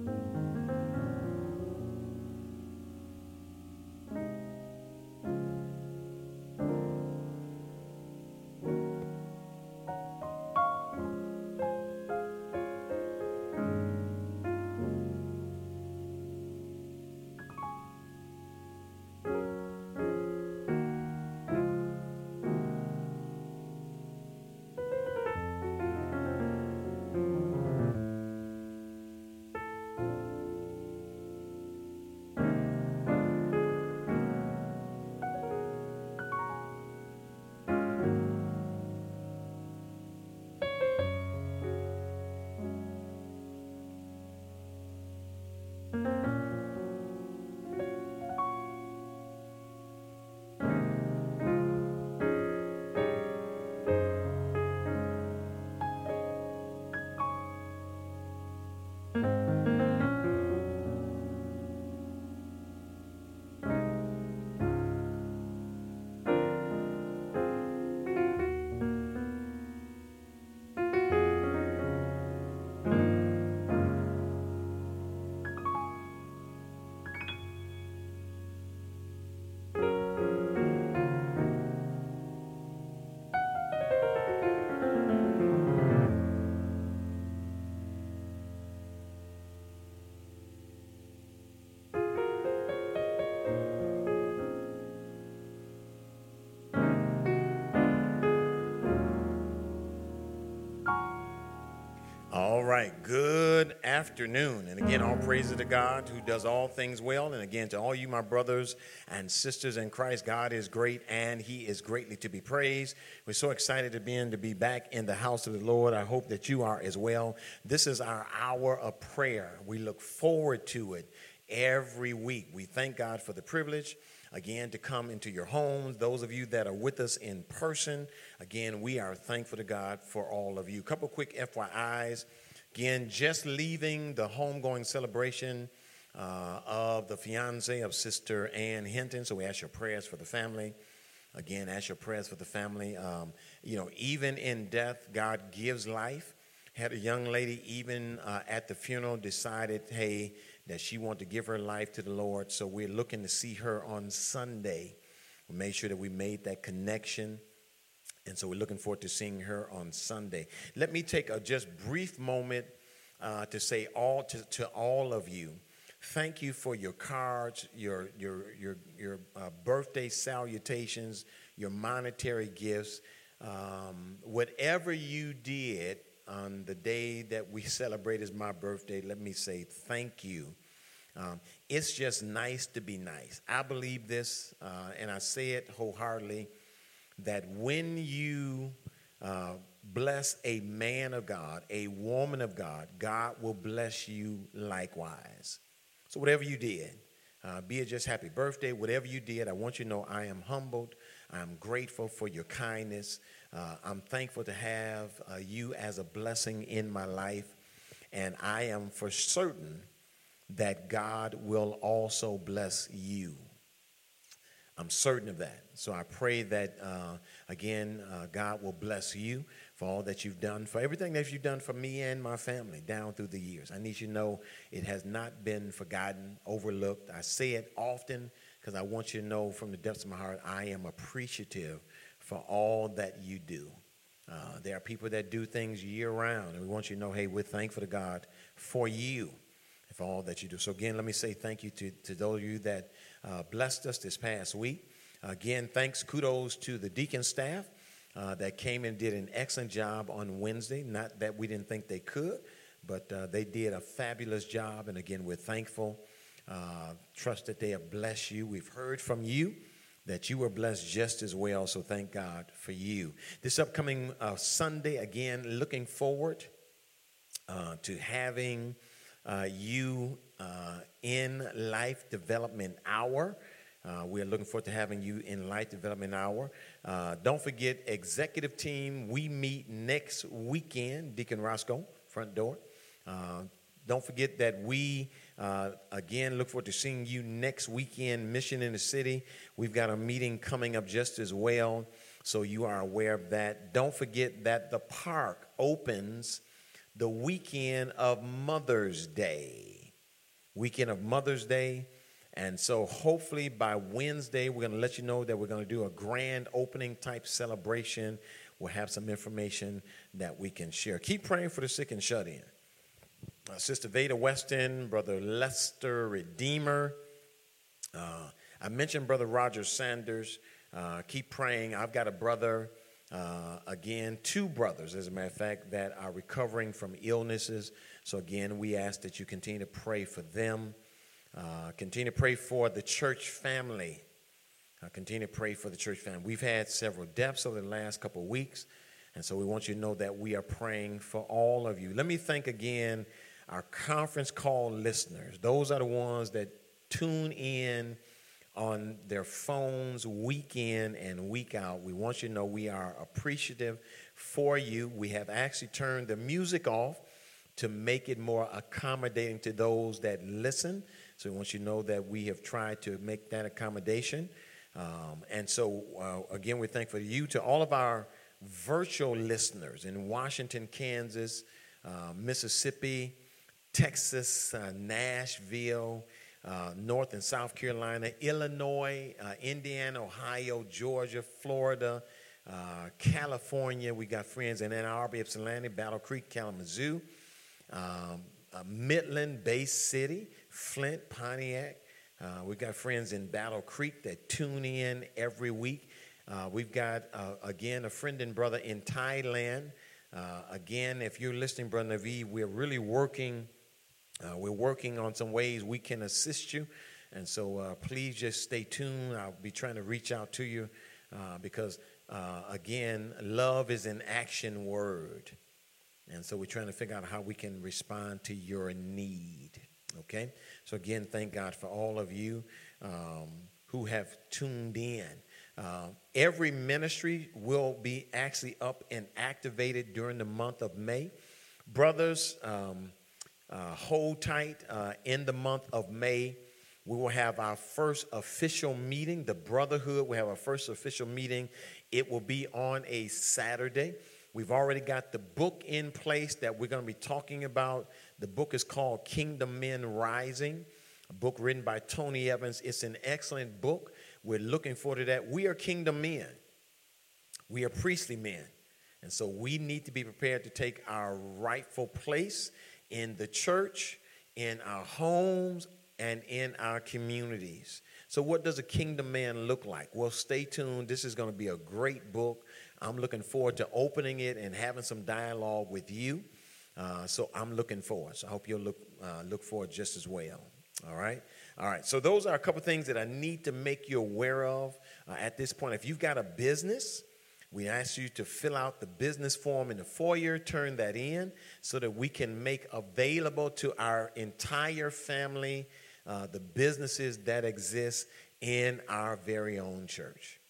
All good afternoon. And again, all praises to God who does all things well. And again, to all you, my brothers and sisters in Christ, God is great and He is greatly to be praised. We're so excited to be in, to be back in the house of the Lord. I hope that you are as well. This is our hour of prayer. We look forward to it every week. We thank God for the privilege again to come into your homes. Those of you that are with us in person, again, we are thankful to God for all of you. Couple quick FYIs. Again, just leaving the homegoing celebration uh, of the fiance of Sister Ann Hinton. So we ask your prayers for the family. Again, ask your prayers for the family. Um, you know, even in death, God gives life. Had a young lady, even uh, at the funeral, decided, hey, that she wanted to give her life to the Lord. So we're looking to see her on Sunday. We made sure that we made that connection. And so we're looking forward to seeing her on Sunday. Let me take a just brief moment uh, to say all to, to all of you. Thank you for your cards, your your your your uh, birthday salutations, your monetary gifts, um, whatever you did on the day that we celebrate as my birthday. Let me say thank you. Um, it's just nice to be nice. I believe this, uh, and I say it wholeheartedly that when you uh, bless a man of God, a woman of God, God will bless you likewise. So, whatever you did, uh, be it just happy birthday, whatever you did, I want you to know I am humbled. I'm grateful for your kindness. Uh, I'm thankful to have uh, you as a blessing in my life. And I am for certain that God will also bless you. I'm certain of that. So I pray that, uh, again, uh, God will bless you for all that you've done, for everything that you've done for me and my family down through the years. I need you to know it has not been forgotten, overlooked. I say it often because I want you to know from the depths of my heart, I am appreciative for all that you do. Uh, there are people that do things year round, and we want you to know, hey, we're thankful to God for you for all that you do. So, again, let me say thank you to, to those of you that uh, blessed us this past week. Again, thanks, kudos to the deacon staff uh, that came and did an excellent job on Wednesday. Not that we didn't think they could, but uh, they did a fabulous job. And again, we're thankful. Uh, trust that they have blessed you. We've heard from you that you were blessed just as well. So thank God for you. This upcoming uh, Sunday, again, looking forward uh, to having you in Life Development Hour. Uh, we are looking forward to having you in Life Development Hour. Uh, don't forget, executive team, we meet next weekend, Deacon Roscoe, front door. Uh, don't forget that we, uh, again, look forward to seeing you next weekend, Mission in the City. We've got a meeting coming up just as well, so you are aware of that. Don't forget that the park opens the weekend of Mother's Day. weekend of Mother's Day. And so hopefully by Wednesday, we're going to let you know that we're going to do a grand opening type celebration. We'll have some information that we can share. Keep praying for the sick and shut in. Uh, Sister Veda Weston, Brother Lester Redeemer. Uh, I mentioned Brother Roger Sanders. Uh, keep praying. I've got a brother, uh, again, two brothers, as a matter of fact, that are recovering from illnesses. So, again, we ask that you continue to pray for them. Uh, continue to pray for the church family. Uh, continue to pray for the church family. We've had several deaths over the last couple of weeks, and so we want you to know that we are praying for all of you. Let me thank again our conference call listeners. Those are the ones that tune in on their phones week in and week out. We want you to know we are appreciative for you. We have actually turned the music off to make it more accommodating to those that listen. So want you know that we have tried to make that accommodation. Um, and so, uh, again, we're thankful to you, to all of our virtual listeners in Washington, Kansas, uh, Mississippi, Texas, uh, Nashville, uh, North and South Carolina, Illinois, uh, Indiana, Ohio, Georgia, Florida, uh, California. We got friends in Ann Arbor, Ypsilanti, Battle Creek, Kalamazoo, um, Midland, Bay City, Flint, Pontiac. Uh, we've got friends in Battle Creek that tune in every week. Uh, we've got, uh, again, a friend and brother in Thailand. Uh, again, if you're listening, Brother Navi, we're really working. Uh, we're working on some ways we can assist you. And so uh, please just stay tuned. I'll be trying to reach out to you because, again, love is an action word. And so we're trying to figure out how we can respond to your need. Okay? So, again, thank God for all of you um, who have tuned in. Uh, every ministry will be actually up and activated during the month of May. Brothers, um, uh, hold tight. Uh, in the month of May, we will have our first official meeting. The Brotherhood will have our first official meeting. It will be on a Saturday. We've already got the book in place that we're going to be talking about the book is called Kingdom Men Rising, a book written by Tony Evans. It's an excellent book. We're looking forward to that. We are kingdom men, we are priestly men. And so we need to be prepared to take our rightful place in the church, in our homes, and in our communities. So, what does a kingdom man look like? Well, stay tuned. This is going to be a great book. I'm looking forward to opening it and having some dialogue with you. Uh, so I'm looking forward. So I hope you'll look uh, look forward just as well. All right, all right. So those are a couple things that I need to make you aware of uh, at this point. If you've got a business, we ask you to fill out the business form in the foyer, turn that in, so that we can make available to our entire family uh, the businesses that exist in our very own church.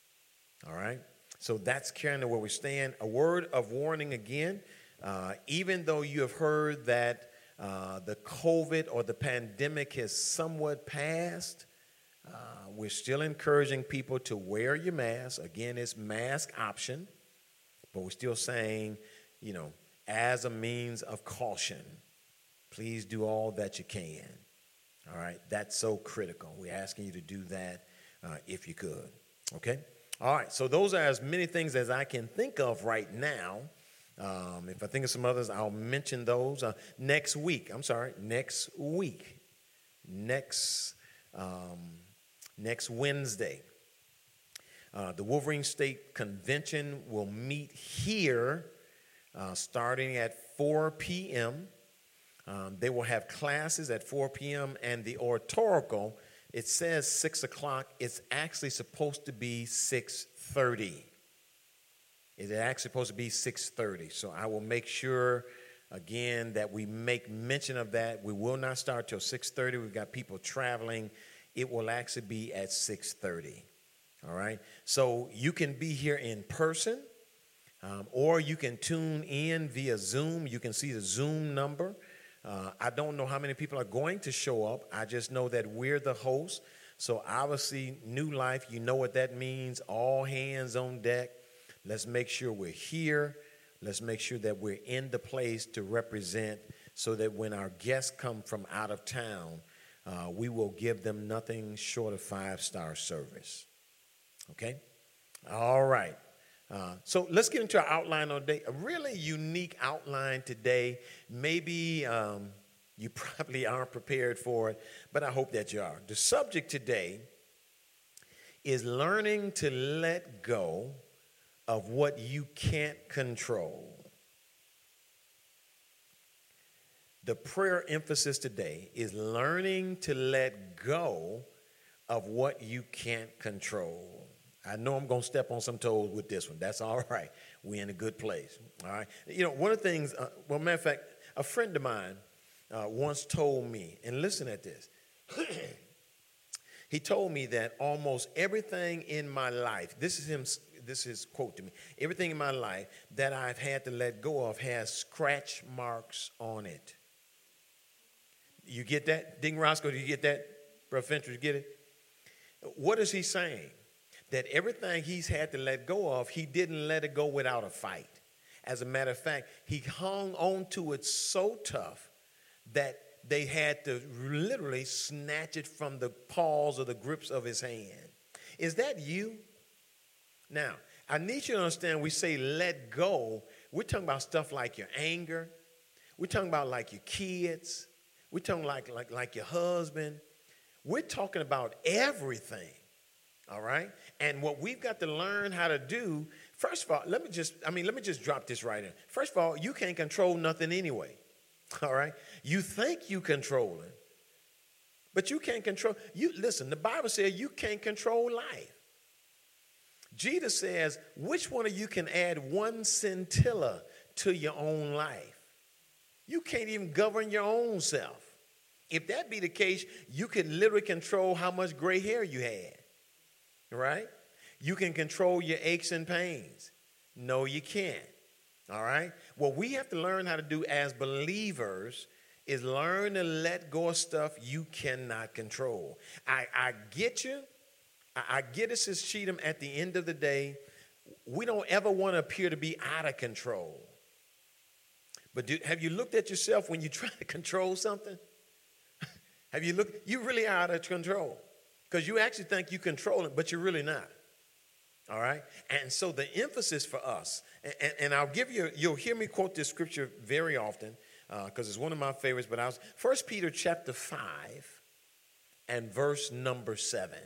All right. So that's kind of where we stand. A word of warning again. Uh, even though you have heard that uh, the COVID or the pandemic has somewhat passed, uh, we're still encouraging people to wear your mask. Again, it's mask option, but we're still saying, you know, as a means of caution, please do all that you can. All right, that's so critical. We're asking you to do that uh, if you could. Okay? All right, so those are as many things as I can think of right now. Um, if I think of some others, I'll mention those uh, next week. I'm sorry, next week, next um, next Wednesday. Uh, the Wolverine State Convention will meet here uh, starting at 4 p.m. Um, they will have classes at 4 p.m. and the oratorical. It says six o'clock. It's actually supposed to be 6:30. It's actually supposed to be 6:30. So I will make sure again that we make mention of that. We will not start till 6:30. We've got people traveling. It will actually be at 6:30. All right. So you can be here in person, um, or you can tune in via Zoom. You can see the Zoom number. Uh, I don't know how many people are going to show up. I just know that we're the host. So obviously, New Life, you know what that means. All hands on deck. Let's make sure we're here. Let's make sure that we're in the place to represent so that when our guests come from out of town, uh, we will give them nothing short of five star service. Okay? All right. Uh, so let's get into our outline the day. A really unique outline today. Maybe um, you probably aren't prepared for it, but I hope that you are. The subject today is learning to let go of what you can't control. The prayer emphasis today is learning to let go of what you can't control. I know I'm going to step on some toes with this one. That's all right. We're in a good place. All right. You know, one of the things, uh, well, matter of fact, a friend of mine uh, once told me, and listen at this. he told me that almost everything in my life, this is him, this is quote to me, everything in my life that I've had to let go of has scratch marks on it. You get that? Deacon Roscoe, do you get that? Brother you get it? What is he saying? that everything he's had to let go of, he didn't let it go without a fight. As a matter of fact, he hung on to it so tough that they had to literally snatch it from the paws or the grips of his hand. Is that you? Now, I need you to understand we say let go. We're talking about stuff like your anger. We're talking about like your kids. We're talking like, like, like your husband. We're talking about everything. All right? And what we've got to learn how to do, first of all, let me just, I mean, let me just drop this right in. First of all, you can't control nothing anyway. All right? You think you controlling, but you can't control. You listen, the Bible says you can't control life. Jesus says, which one of you can add one scintilla to your own life? You can't even govern your own self. If that be the case, you could literally control how much gray hair you had right? You can control your aches and pains. No, you can't. All right? What we have to learn how to do as believers is learn to let go of stuff you cannot control. I, I get you. I, get it, says Cheatham, at the end of the day, we don't ever want to appear to be out of control. But do, have you looked at yourself when you try to control something? have you looked? You really are out of control because you actually think you control it, but you're really not. All right? And so the emphasis for us, and, and I'll give you, you'll hear me quote this scripture very often because uh, it's one of my favorites, but I was, 1 Peter chapter 5 and verse number 7.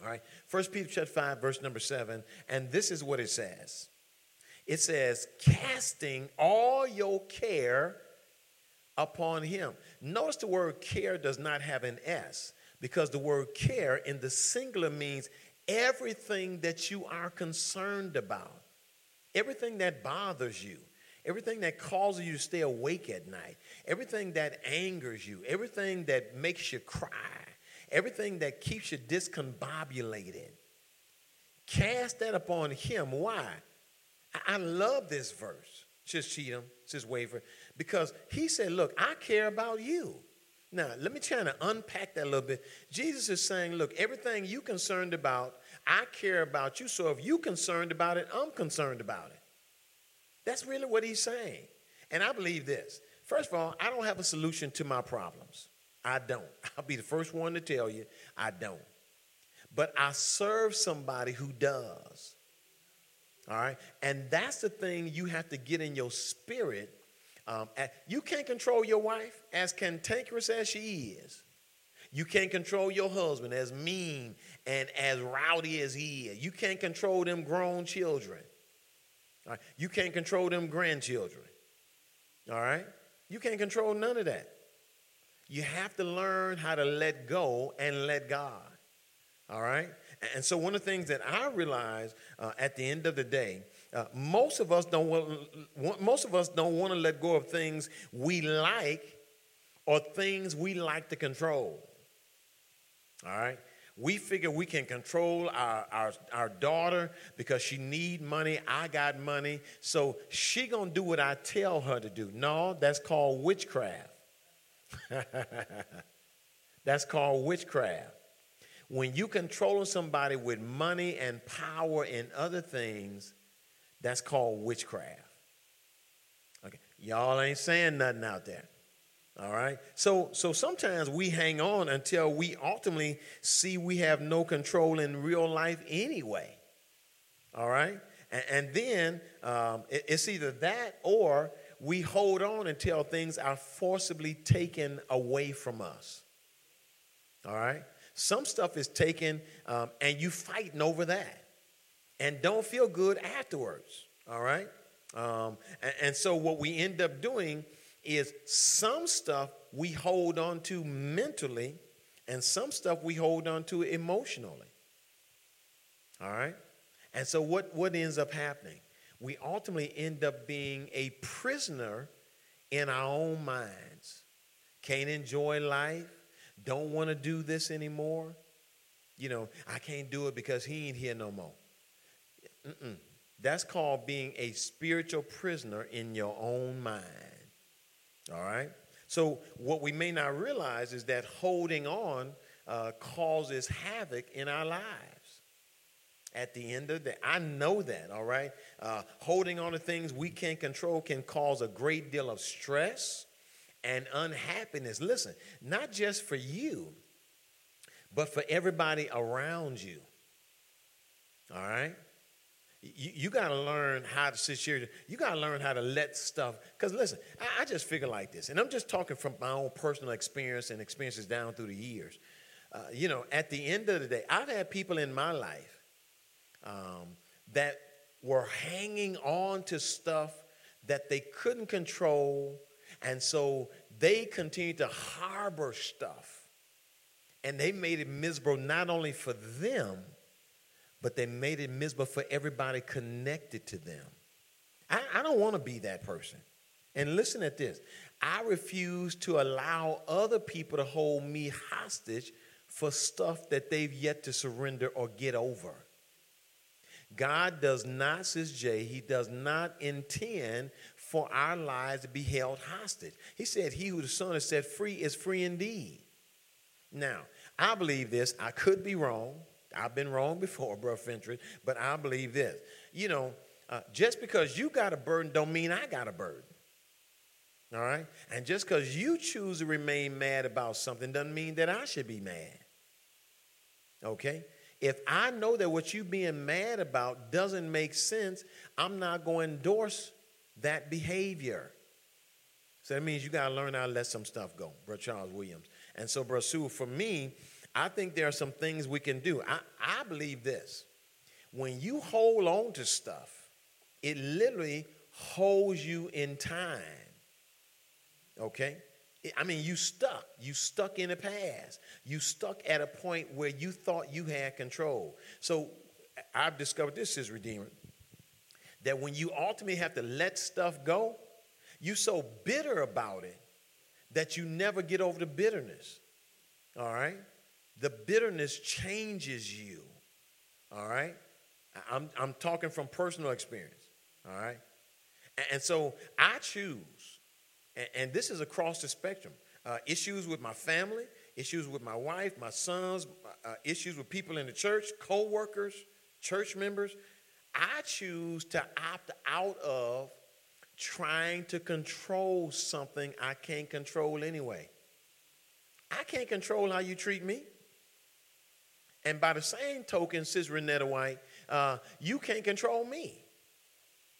All right? First Peter chapter 5, verse number 7, and this is what it says. It says, casting all your care upon him. Notice the word care does not have an S because the word care in the singular means everything that you are concerned about, everything that bothers you, everything that causes you to stay awake at night, everything that angers you, everything that makes you cry, everything that keeps you discombobulated. Cast that upon him. Why? I love this verse, says Cheatham, says Waver, because he said, Look, I care about you. Now, let me try to unpack that a little bit. Jesus is saying, look, everything you concerned about, I care about you. So if you concerned about it, I'm concerned about it. That's really what he's saying. And I believe this. First of all, I don't have a solution to my problems. I don't. I'll be the first one to tell you I don't. But I serve somebody who does. All right? And that's the thing you have to get in your spirit um, you can't control your wife as cantankerous as she is. You can't control your husband as mean and as rowdy as he is. You can't control them grown children. Right? You can't control them grandchildren. All right? You can't control none of that. You have to learn how to let go and let God. All right? And so, one of the things that I realize uh, at the end of the day uh, most of us don't want, most of us don't want to let go of things we like or things we like to control. All right? We figure we can control our, our, our daughter because she need money. I got money. So she to do what I tell her to do. No, that's called witchcraft. that's called witchcraft. When you control somebody with money and power and other things, that's called witchcraft. Okay, y'all ain't saying nothing out there. All right. So so sometimes we hang on until we ultimately see we have no control in real life anyway. All right. And, and then um, it, it's either that or we hold on until things are forcibly taken away from us. All right. Some stuff is taken um, and you fighting over that and don't feel good afterwards. All right. Um, and, and so what we end up doing is some stuff we hold on to mentally and some stuff we hold on to emotionally. All right? And so what, what ends up happening? We ultimately end up being a prisoner in our own minds. Can't enjoy life, don't want to do this anymore. You know, I can't do it because he ain't here no more. Mm-mm. That's called being a spiritual prisoner in your own mind. All right? So, what we may not realize is that holding on uh, causes havoc in our lives. At the end of the day, I know that, all right? Uh, holding on to things we can't control can cause a great deal of stress and unhappiness. Listen, not just for you, but for everybody around you. All right? You, you got to learn how to sit here. You got to learn how to let stuff. Because listen, I, I, just figure like this, and I'm just talking from my own personal experience and experiences down through the years. Uh, you know, at the end of the day, I've had people in my life um, that were hanging on to stuff that they couldn't control, and so they continued to harbor stuff, and they made it miserable not only for them but they made it miserable for everybody connected to them. I, I don't want to be that person. And listen at this I refuse to allow other people to hold me hostage for stuff that they've yet to surrender or get over. God does not, says Jay, he does not intend for our lives to be held hostage. He said, He who the Son has set free is free indeed. Now, I believe this. I could be wrong. I've been wrong before, Brother Fentry, but I believe this. You know, uh, just because you got a burden don't mean I got a burden. All right? And just because you choose to remain mad about something doesn't mean that I should be mad. Okay? If I know that what you're being mad about doesn't make sense, I'm not going to endorse that behavior. So that means you got to learn how to let some stuff go, Brother Charles Williams. And so, Brother Sue, for me, I think there are some things we can do. I, I believe this. When you hold on to stuff, it literally holds you in time. Okay? I mean, you stuck. You stuck in the past. You stuck at a point where you thought you had control. So I've discovered this is Redeemer that when you ultimately have to let stuff go, you're so bitter about it that you never get over the bitterness. All right? the bitterness changes you. All right? I'm, I'm talking from personal experience. All right? And, and so I choose, and, and, this is across the spectrum uh, issues with my family, issues with my wife, my sons, uh, issues with people in the church, co workers, church members. I choose to opt out of trying to control something I can't control anyway. I can't control how you treat me. And by the same token, says Renetta White, uh, you can't control me.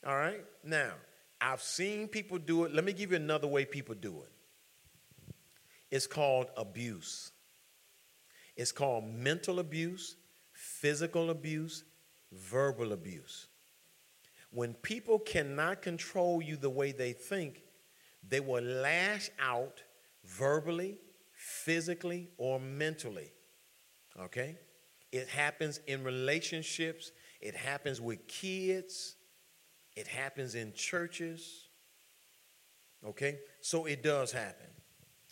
All right? Now, I've seen people do it. Let me give you another way people do it. It's called abuse. It's called mental abuse, physical abuse, verbal abuse. When people cannot control you the way they think, they will lash out verbally, physically, or mentally. Okay? It happens in relationships, it happens with kids, it happens in churches. Okay? So it does happen.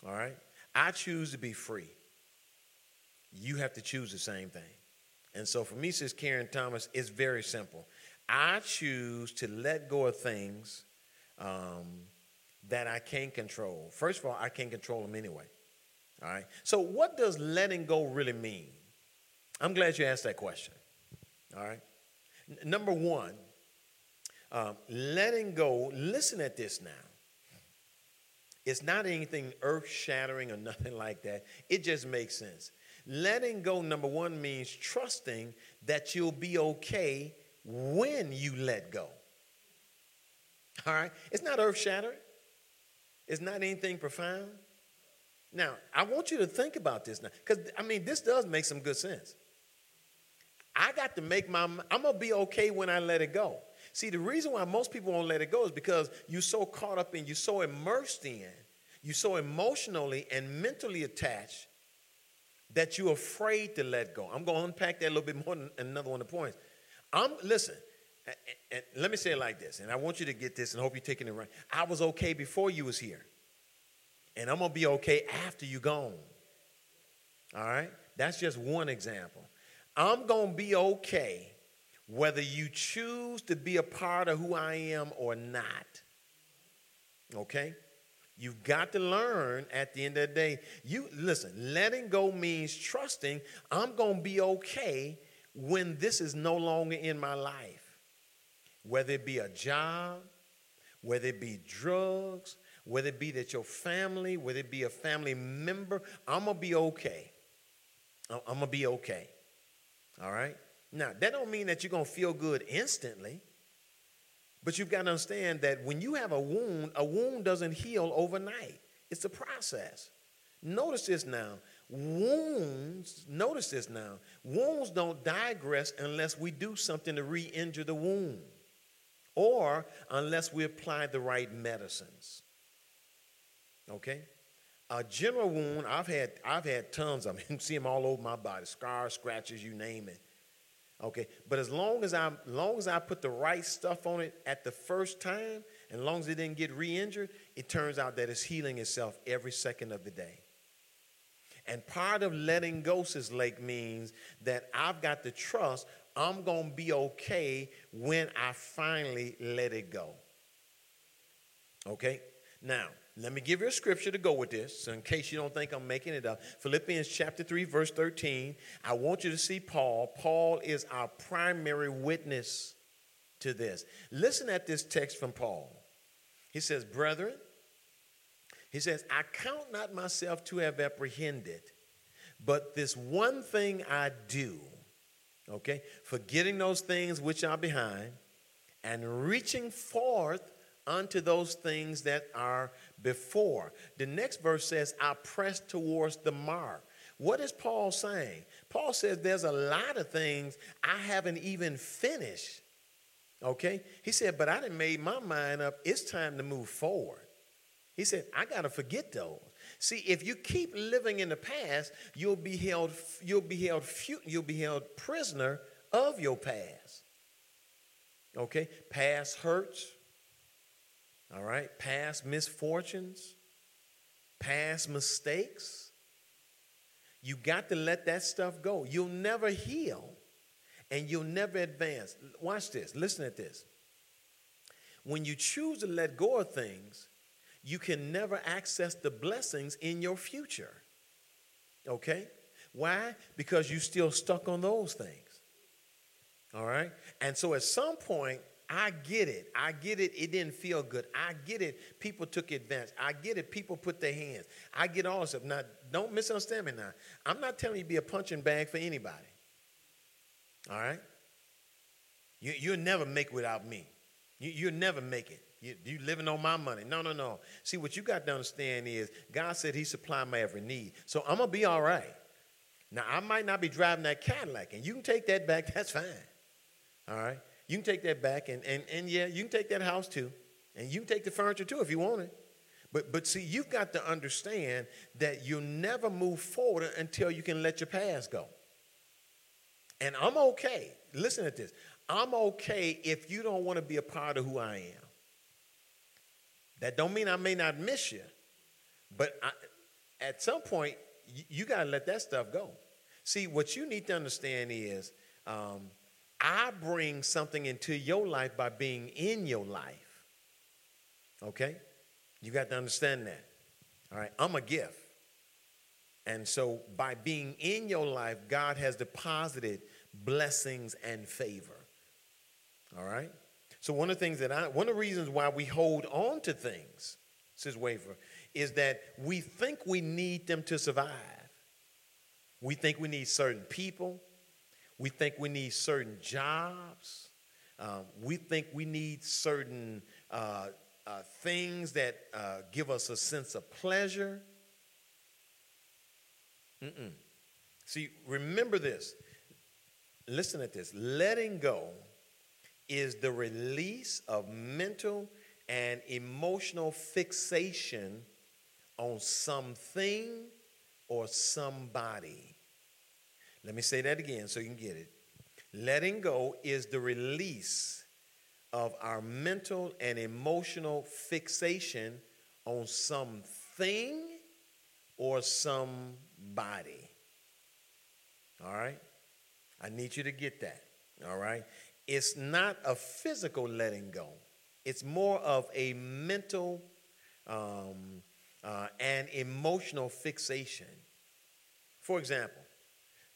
All right? I choose to be free. You have to choose the same thing. And so for me, says Karen Thomas, it's very simple. I choose to let go of things um, that I can't control. First of all, I can't control them anyway. All right? So, what does letting go really mean? I'm glad you asked that question. All right. N- number one, um, letting go, listen at this now. It's not anything earth shattering or nothing like that. It just makes sense. Letting go, number one, means trusting that you'll be okay when you let go. All right? It's not earth shattering, it's not anything profound. Now, I want you to think about this now, because I mean, this does make some good sense. I got to make my, I'm gonna be okay when I let it go. See, the reason why most people won't let it go is because you're so caught up in, you're so immersed in, you're so emotionally and mentally attached that you're afraid to let go. I'm gonna unpack that a little bit more another one of the points. I'm, listen, and let me say it like this, and I want you to get this and hope you're taking it right. I was okay before you was here, and I'm gonna be okay after you gone. All right? That's just one example. I'm gonna be okay whether you choose to be a part of who I am or not. Okay? You've got to learn at the end of the day. You listen, letting go means trusting I'm going to be okay when this is no longer in my life. Whether it be a job, whether it be drugs, whether it be that your family, whether it be a family member, I'm going to be okay. I'm going to be okay. All right? Now, that don't mean that you're going to feel good instantly. But you've got to understand that when you have a wound, a wound doesn't heal overnight. It's a process. Notice this now. Wounds, notice this now. Wounds don't digress unless we do something to re injure the wound or unless we apply the right medicines. Okay? A general wound, I've had, I've had tons of them. You see them all over my body scars, scratches, you name it. Okay, but as long as I, long as I put the right stuff on it at the first time, and as long as it didn't get re-injured, it turns out that it's healing itself every second of the day. And part of letting go, Sis Lake, means that I've got to trust I'm to be okay when I finally let it go. Okay? Now, let me give you a scripture to go with this, so in case you don't think I'm making it up. Philippians chapter 3, verse 13. I want you to see Paul. Paul is our primary witness to this. Listen at this text from Paul. He says, Brethren, he says, I count not myself to have apprehended, but this one thing I do, okay, forgetting those things which are behind and reaching forth unto those things that are before. The next verse says, I press towards the mark. What is Paul saying? Paul says there's a lot of things I haven't even finished. Okay? He said, but I didn't made my mind up. It's time to move forward. He said, I gotta forget those. See, if you keep living in the past, you'll be held, you'll be held, you'll be held prisoner of your past. Okay? Past hurts, all right? Past misfortunes, past mistakes. You got to let that stuff go. You'll never heal and you'll never advance. Watch this. Listen at this. When you choose to let go of things, you can never access the blessings in your future. Okay? Why? Because you're still stuck on those things. All right? And so at some point, I get it. I get it. It didn't feel good. I get it. People took advantage. I get it. People put their hands. I get all this stuff. Now, don't misunderstand me now. I'm not telling you to be a punching bag for anybody. All right? You, you'll never make without me. You, you'll never make it. You, you living on my money. No, no, no. See, what you got to understand is God said He supplied my every need. So I'm going to be all right. Now, I might not be driving that Cadillac, and you can take that back. That's fine. All right? You can take that back, and, and, and yeah, you can take that house too. And you can take the furniture too if you want it. But, but see, you've got to understand that you'll never move forward until you can let your past go. And I'm okay. Listen to this. I'm okay if you don't want to be a part of who I am. That don't mean I may not miss you, but I, at some point you, you got to let that stuff go. See, what you need to understand is um, I bring something into your life by being in your life. Okay? You got to understand that. All right? I'm a gift. And so by being in your life, God has deposited blessings and favor. All right? So one of the things that I one of the reasons why we hold on to things, says Waver, is that we think we need them to survive. We think we need certain people. We think we need certain jobs. Um, we think we need certain uh, uh, things that uh, give us a sense of pleasure. Mm-mm. See, remember this. Listen at this. Letting go is the release of mental and emotional fixation on something or somebody. Let me say that again so you can get it. Letting go is the release of our mental and emotional fixation on something or somebody. All right? I need you to get that. All right? It's not a physical letting go, it's more of a mental um, uh, and emotional fixation. For example,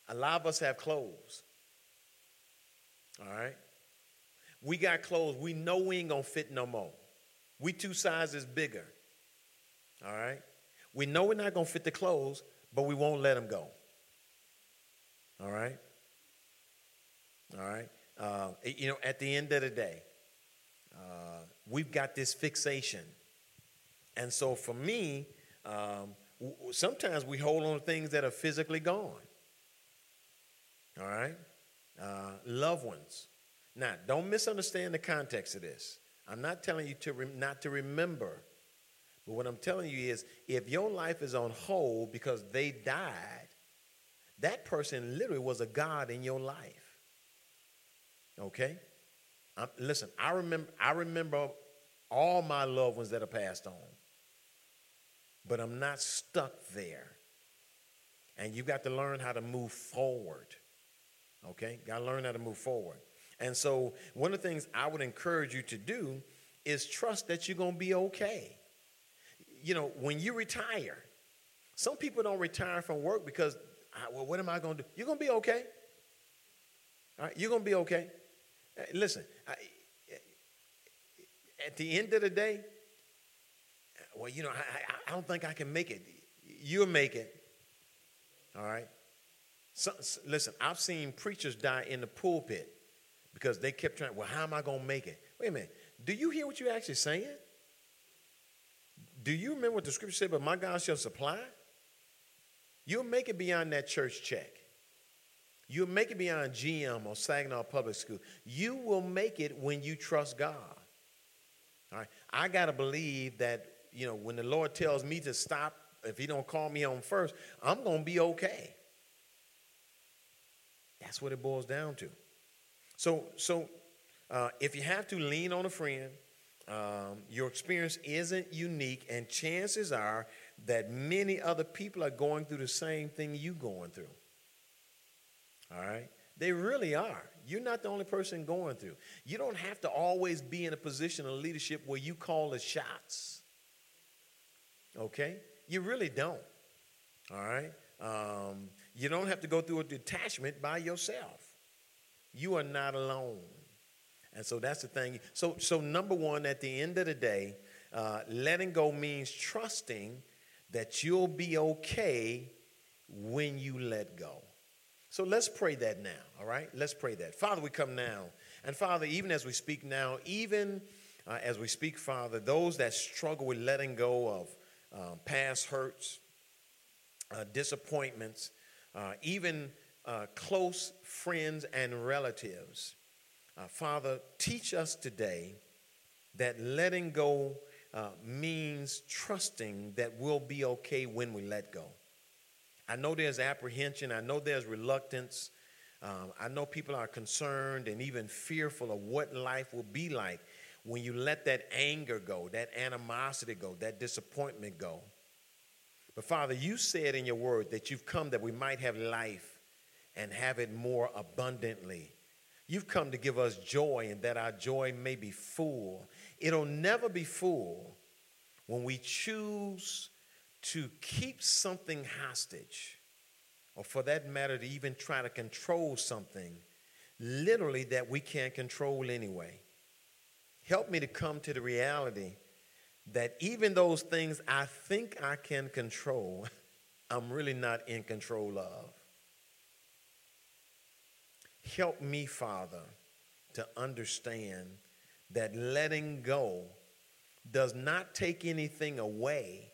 a lot of us have clothes. All right? We got clothes we know we ain't gonna fit no more. We two sizes bigger. All right? We know we're not gonna fit the clothes, but we won't let them go. All right? All right? Uh, you know, at the end of the day, uh, we've got this fixation. And so for me, um, sometimes we hold on to things that are physically gone. All right? Uh, loved ones. Now, don't misunderstand the context of this. I'm not telling you to re- not to remember. But what I'm telling you is if your life is on hold because they died, that person literally was a God in your life. Okay? I'm, listen, I remember, I remember all my loved ones that are passed on, but I'm not stuck there. And you've got to learn how to move forward. Okay? Got to learn how to move forward. And so, one of the things I would encourage you to do is trust that you're going to be okay. You know, when you retire, some people don't retire from work because, ah, well, what am I going to do? You're going to be okay. All right? You're going to be okay. Listen, I, at the end of the day, well, you know, I, I don't think I can make it. You'll make it. All right? So, listen, I've seen preachers die in the pulpit because they kept trying, well, how am I going to make it? Wait a minute. Do you hear what you're actually saying? Do you remember what the scripture said, but my God shall supply? You'll make it beyond that church check. You'll make it beyond GM or Saginaw Public School. You will make it when you trust God. All right. I gotta believe that, you know, when the Lord tells me to stop, if he don't call me home first, I'm gonna be okay. That's what it boils down to. So, so uh, if you have to lean on a friend, um, your experience isn't unique, and chances are that many other people are going through the same thing you're going through. All right? They really are. You're not the only person going through. You don't have to always be in a position of leadership where you call the shots. Okay? You really don't. All right? Um, you don't have to go through a detachment by yourself. You are not alone. And so that's the thing. So, so number one, at the end of the day, uh, letting go means trusting that you'll be okay when you let go. So let's pray that now, all right? Let's pray that. Father, we come now. And Father, even as we speak now, even uh, as we speak, Father, those that struggle with letting go of um, past hurts, uh, disappointments, uh, even uh, close friends and relatives. Uh, Father, teach us today that letting go uh, means trusting that we'll be okay when we let go. I know there's apprehension, I know there's reluctance. Um, I know people are concerned and even fearful of what life will be like when you let that anger go, that animosity go, that disappointment go. But Father, you said in your word that you've come that we might have life and have it more abundantly. You've come to give us joy and that our joy may be full. It'll never be full when we choose to keep something hostage, or for that matter, to even try to control something, literally that we can't control anyway. Help me to come to the reality that even those things I think I can control, I'm really not in control of. Help me, Father, to understand that letting go does not take anything away.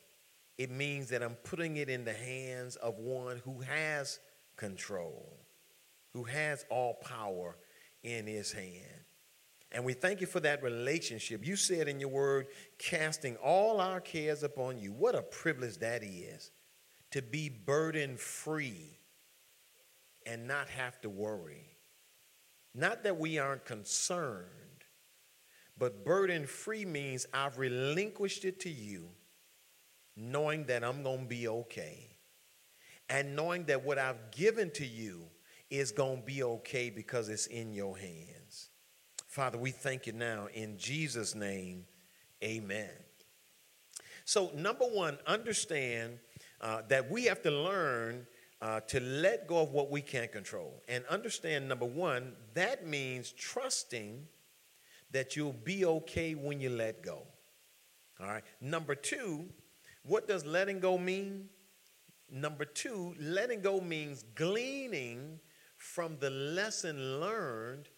It means that I'm putting it in the hands of one who has control, who has all power in his hand. And we thank you for that relationship. You said in your word, casting all our cares upon you. What a privilege that is to be burden free and not have to worry. Not that we aren't concerned, but burden free means I've relinquished it to you, knowing that I'm going to be okay. And knowing that what I've given to you is going to be okay because it's in your hands. Father, we thank you now in Jesus' name. Amen. So, number one, understand uh, that we have to learn uh, to let go of what we can't control. And understand, number one, that means trusting that you'll be okay when you let go. All right. Number two, what does letting go mean? Number two, letting go means gleaning from the lesson learned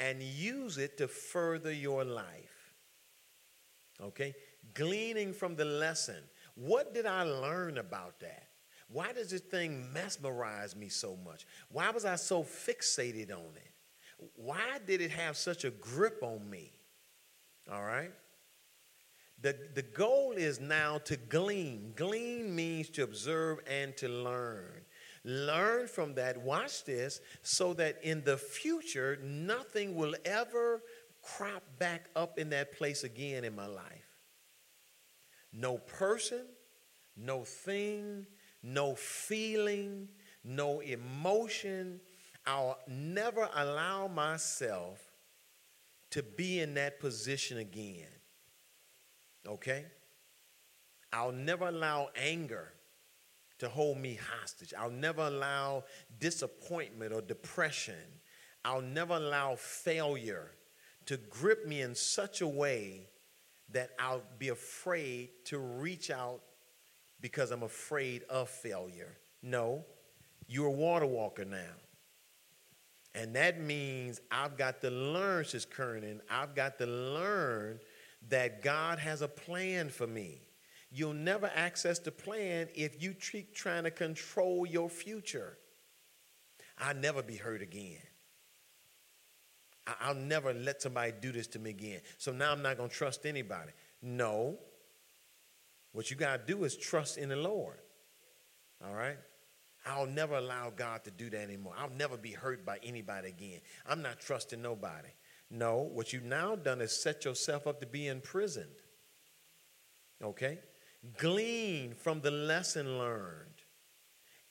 and use it to further your life. Okay? Gleaning from the lesson. What did I learn about that? Why does this thing mesmerize me so much? Why was I so fixated on it? Why did it have such a grip on me? All right? The, the goal is now to glean. Glean means to observe and to learn. Learn from that, watch this, so that in the future, nothing will ever crop back up in that place again in my life. No person, no thing, no feeling, no emotion. I'll never allow myself to be in that position again. Okay? I'll never allow anger to hold me hostage. I'll never allow disappointment or depression. I'll never allow failure to grip me in such a way that I'll be afraid to reach out because I'm afraid of failure. No, you're a water walker now. And that means I've got to learn, Sis Kernan, I've got to learn that God has a plan for me. You'll never access the plan if you keep trying to control your future. I'll never be hurt again. I'll never let somebody do this to me again. So now I'm not going to trust anybody. No. What you got to do is trust in the Lord. All right? I'll never allow God to do that anymore. I'll never be hurt by anybody again. I'm not trusting nobody. No, what you've now done is set yourself up to be imprisoned. Okay? Glean from the lesson learned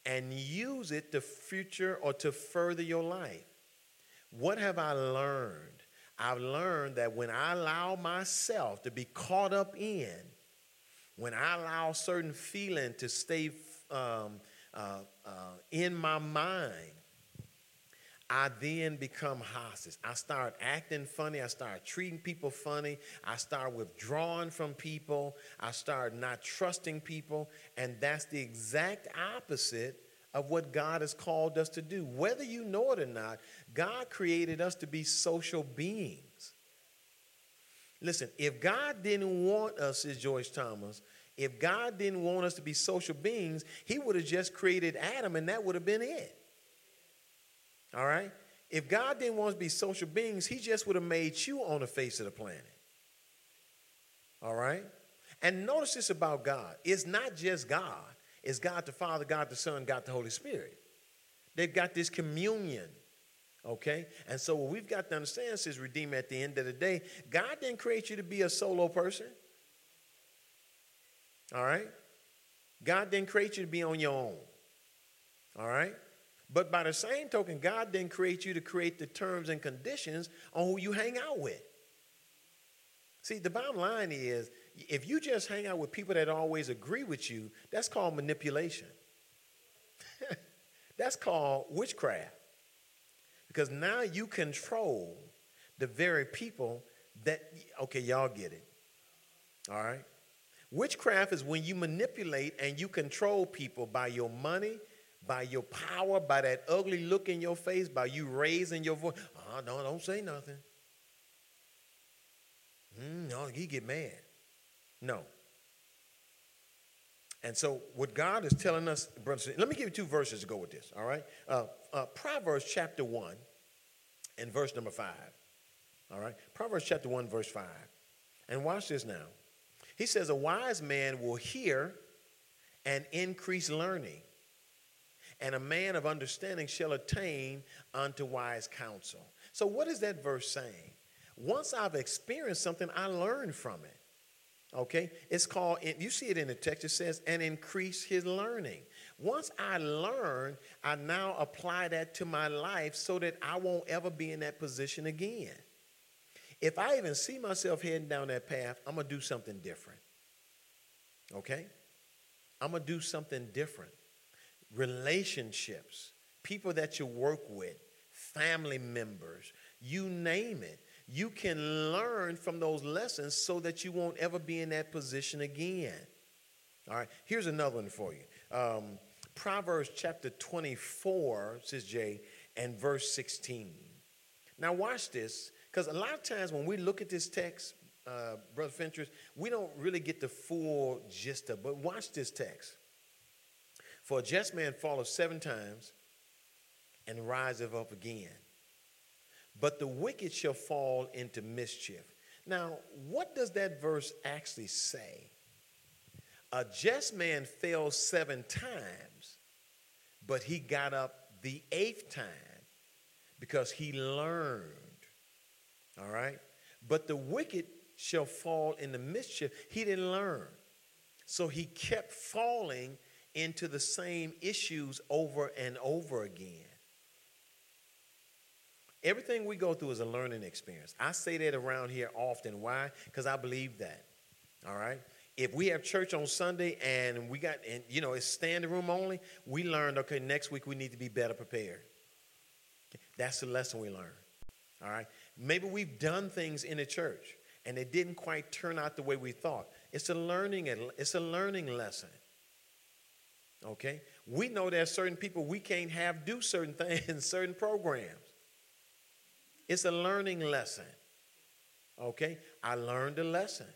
and use it to future or to further your life. What have I learned? I've learned that when I allow myself to be caught up in, when I allow certain feeling to stay um, uh, uh, in my mind, I then become hostage. I start acting funny. I start treating people funny. I start withdrawing from people. I start not trusting people. And that's the exact opposite of what God has called us to do. Whether you know it or not, God created us to be social beings. Listen, if God didn't want us, as George Thomas, if God didn't want us to be social beings, He would have just created Adam and that would have been it. All right? If God didn't want us to be social beings, He just would have made you on the face of the planet. All right? And notice this about God it's not just God, it's God the Father, God the Son, God the Holy Spirit. They've got this communion. Okay? And so what we've got to understand, says Redeemer, at the end of the day, God didn't create you to be a solo person. All right? God didn't create you to be on your own. All right? But by the same token, God didn't create you to create the terms and conditions on who you hang out with. See, the bottom line is if you just hang out with people that always agree with you, that's called manipulation. that's called witchcraft. Because now you control the very people that, okay, y'all get it. All right? Witchcraft is when you manipulate and you control people by your money, by your power, by that ugly look in your face, by you raising your voice. Oh, no, don't say nothing. Mm, no, he get mad. No. And so, what God is telling us, brothers, let me give you two verses to go with this. All right, uh, uh, Proverbs chapter one, and verse number five. All right, Proverbs chapter one, verse five. And watch this now. He says, "A wise man will hear and increase learning, and a man of understanding shall attain unto wise counsel." So, what is that verse saying? Once I've experienced something, I learn from it. Okay? It's called, you see it in the text, it says, and increase his learning. Once I learn, I now apply that to my life so that I won't ever be in that position again. If I even see myself heading down that path, I'm going to do something different. Okay? I'm going to do something different. Relationships, people that you work with, family members, you name it you can learn from those lessons so that you won't ever be in that position again. All right, here's another one for you. Um, Proverbs chapter 24, says Jay, and verse 16. Now, watch this, because a lot of times when we look at this text, uh, Brother Fentress, we don't really get the full gist of. But watch this text. For a just man falleth seven times and riseth up again but the wicked shall fall into mischief. Now, what does that verse actually say? A just man fell seven times, but he got up the eighth time because he learned. All right? But the wicked shall fall into mischief. He didn't learn. So he kept falling into the same issues over and over again. Everything we go through is a learning experience. I say that around here often. Why? Because I believe that. All right? If we have church on Sunday and we got, and you know, it's standing room only, we learned, okay, next week we need to be better prepared. That's the lesson we learned. All right? Maybe we've done things in the church and it didn't quite turn out the way we thought. It's a learning, it's a learning lesson. Okay? We know there's certain people we can't have do certain things, in certain programs. It's a learning lesson. Okay? I learned a lesson.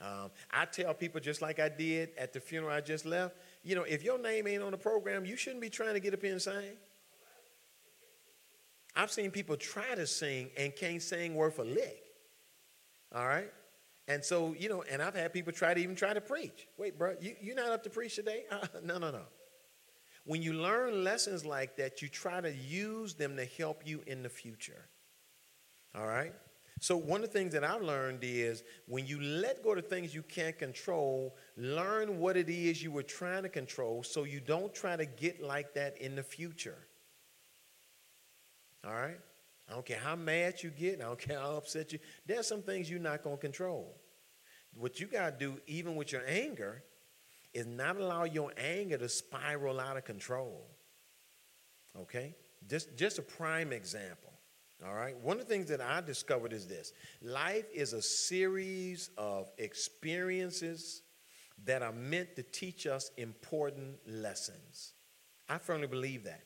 Um, I tell people just like I did at the funeral I just left, you know, if your name ain't on the program, you shouldn't be trying to get up here and sing. I've seen people try to sing and can't sing worth a lick. All right? And so, you know, and I've had people try to even try to preach. Wait, bro, you, you're not up to preach today? Uh, no, no, no. When you learn lessons like that, you try to use them to help you in the future. All right? So, one of the things that I've learned is when you let go of things you can't control, learn what it is you were trying to control so you don't try to get like that in the future. All right? I don't care how mad you get, I don't care how upset you. There's some things you're not going to control. What you got to do, even with your anger, is not allow your anger to spiral out of control. Okay? Just, just a prime example. All right. One of the things that I discovered is this life is a series of experiences that are meant to teach us important lessons. I firmly believe that.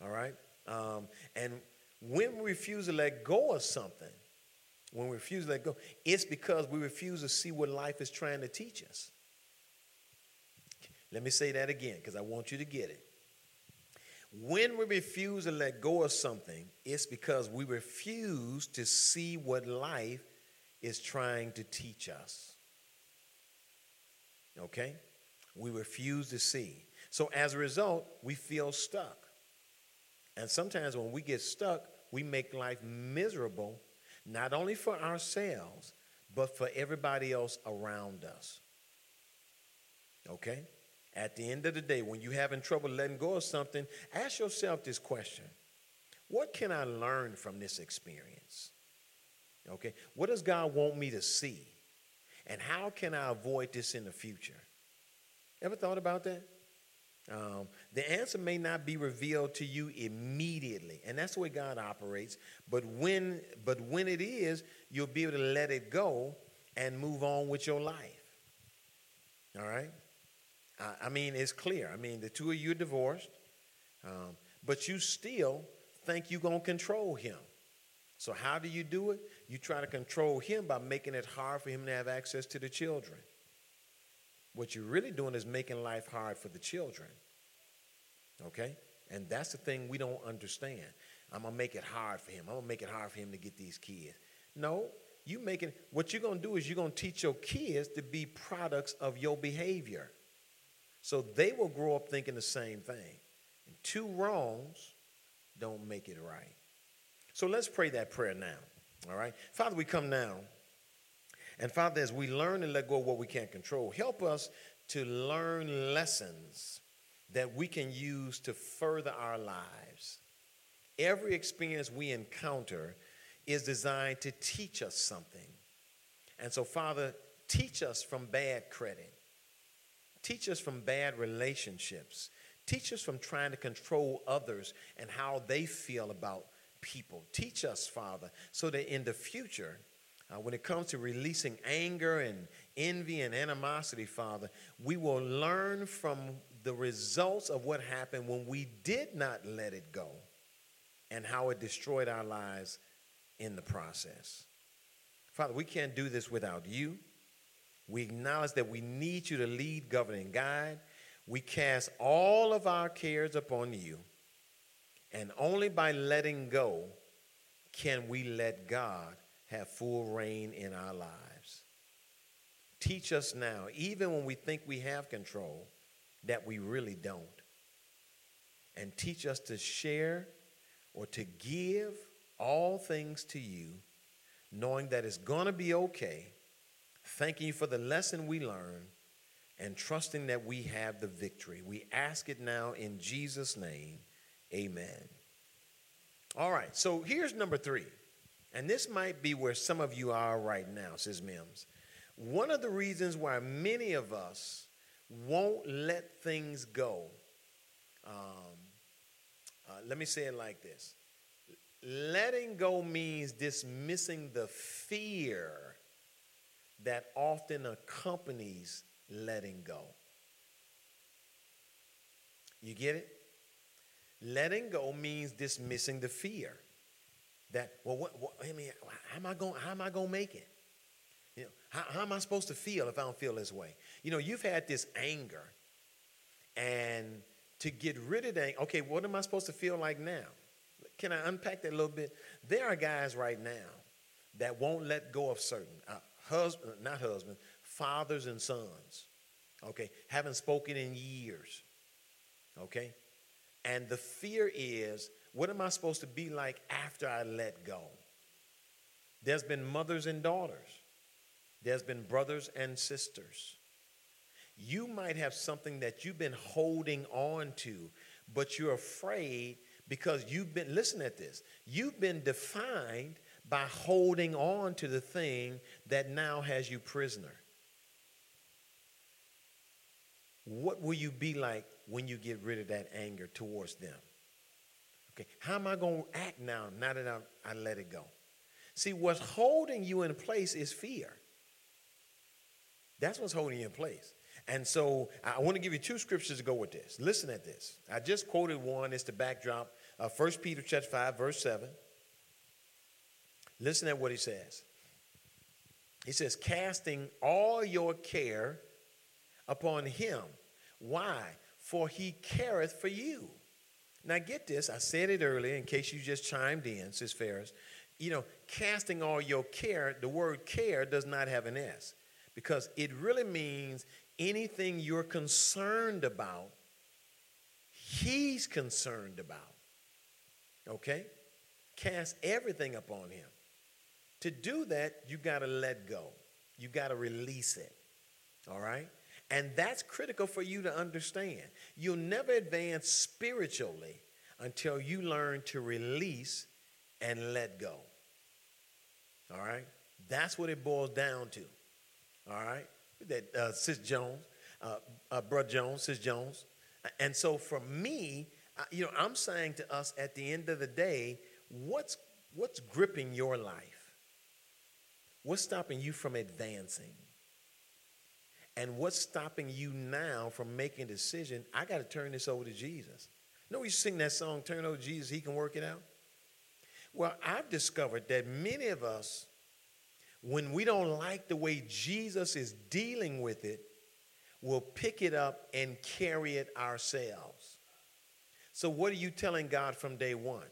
All right. Um, and when we refuse to let go of something, when we refuse to let go, it's because we refuse to see what life is trying to teach us. Let me say that again because I want you to get it. When we refuse to let go of something, it's because we refuse to see what life is trying to teach us. Okay? We refuse to see. So as a result, we feel stuck. And sometimes when we get stuck, we make life miserable, not only for ourselves, but for everybody else around us. Okay? At the end of the day, when you're having trouble letting go of something, ask yourself this question What can I learn from this experience? Okay, what does God want me to see? And how can I avoid this in the future? Ever thought about that? Um, the answer may not be revealed to you immediately, and that's the way God operates. But when, but when it is, you'll be able to let it go and move on with your life. All right? I, I mean, it's clear. I mean, the two of you are divorced, um, but you still think you're going to control him. So, how do you do it? You try to control him by making it hard for him to have access to the children. What you're really doing is making life hard for the children. Okay? And that's the thing we don't understand. I'm gonna make it hard for him. I'm gonna make it hard for him to get these kids. No, you making what you're gonna do is you're gonna teach your kids to be products of your behavior. So they will grow up thinking the same thing. And two wrongs don't make it right. So let's pray that prayer now. All right? Father, we come now. And Father, as we learn and let go of what we can't control, help us to learn lessons that we can use to further our lives. Every experience we encounter is designed to teach us something. And so, Father, teach us from bad credit. Teach us from bad relationships. Teach us from trying to control others and how they feel about people. Teach us, Father, so that in the future, uh, when it comes to releasing anger and envy and animosity, Father, we will learn from the results of what happened when we did not let it go and how it destroyed our lives in the process. Father, we can't do this without you. We acknowledge that we need you to lead, govern, and guide. We cast all of our cares upon you, and only by letting go can we let God have full reign in our lives. Teach us now, even when we think we have control, that we really don't. And teach us to share or to give all things to you, knowing that it's going to be okay, thanking you for the lesson we learned, and trusting that we have the victory. We ask it now in Jesus' name. Amen. All right, so here's number three. And this might be where some of you are right now, says Mims. One of the reasons why many of us won't let things go, um, uh, let me say it like this letting go means dismissing the fear that often accompanies letting go. You get it? Letting go means dismissing the fear that well, what, what I mean, how am I going? How am I going to make it? You know, how, how am I supposed to feel if I don't feel this way? You know, you've had this anger, and to get rid of that, okay, what am I supposed to feel like now? Can I unpack that a little bit? There are guys right now that won't let go of certain uh, husband, not husbands, fathers and sons. Okay, haven't spoken in years. Okay, and the fear is, what am I supposed to be like after I let go? There's been mothers and daughters. There's been brothers and sisters. You might have something that you've been holding on to, but you're afraid because you've been, listen at this, you've been defined by holding on to the thing that now has you prisoner. What will you be like when you get rid of that anger towards them? Okay, how am I going to act now, now that I, I let it go? See, what's holding you in place is fear. That's what's holding you in place. And so I want to give you two scriptures to go with this. Listen at this. I just quoted one. It's the backdrop of 1 Peter chapter 5, verse 7. Listen at what he says. He says, casting all your care upon him. Why? For he careth for you. Now get this, I said it earlier in case you just chimed in, says Ferris. You know, casting all your care, the word care does not have an S because it really means anything you're concerned about, he's concerned about. Okay? Cast everything upon him. To do that, you got to let go. You got to release it. All right? And that's critical for you to understand. You'll never advance spiritually until you learn to release and let go. All right? That's what it boils down to. All right? That uh, Sis Jones, uh, uh, Brother Jones, Sis Jones. And so for me, you know, I'm saying to us at the end of the day, what's, what's gripping your life? What's stopping you from advancing? And what's stopping you now from making a decision? I got to turn this over to Jesus. You know, you sing that song, Turn Over to Jesus, He can work it out. Well, I've discovered that many of us, when we don't like the way Jesus is dealing with it, will pick it up and carry it ourselves. So, what are you telling God from day one?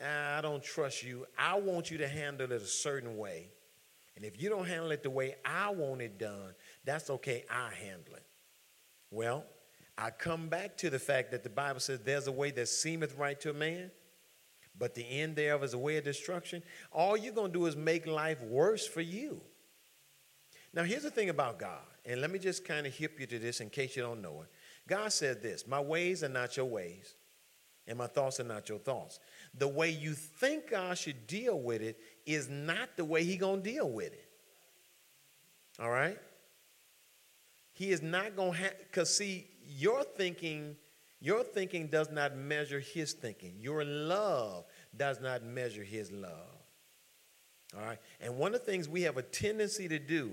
Ah, I don't trust you. I want you to handle it a certain way. And if you don't handle it the way I want it done, that's okay. I handle it. Well, I come back to the fact that the Bible says there's a way that seemeth right to a man, but the end thereof is a way of destruction. All you're going to do is make life worse for you. Now, here's the thing about God, and let me just kind of hip you to this in case you don't know it. God said this My ways are not your ways, and my thoughts are not your thoughts. The way you think God should deal with it is not the way he to deal with it. All right? He is not going to have, because see, your thinking, your thinking does not measure his thinking. Your love does not measure his love. All right? And one of the things we have a tendency to do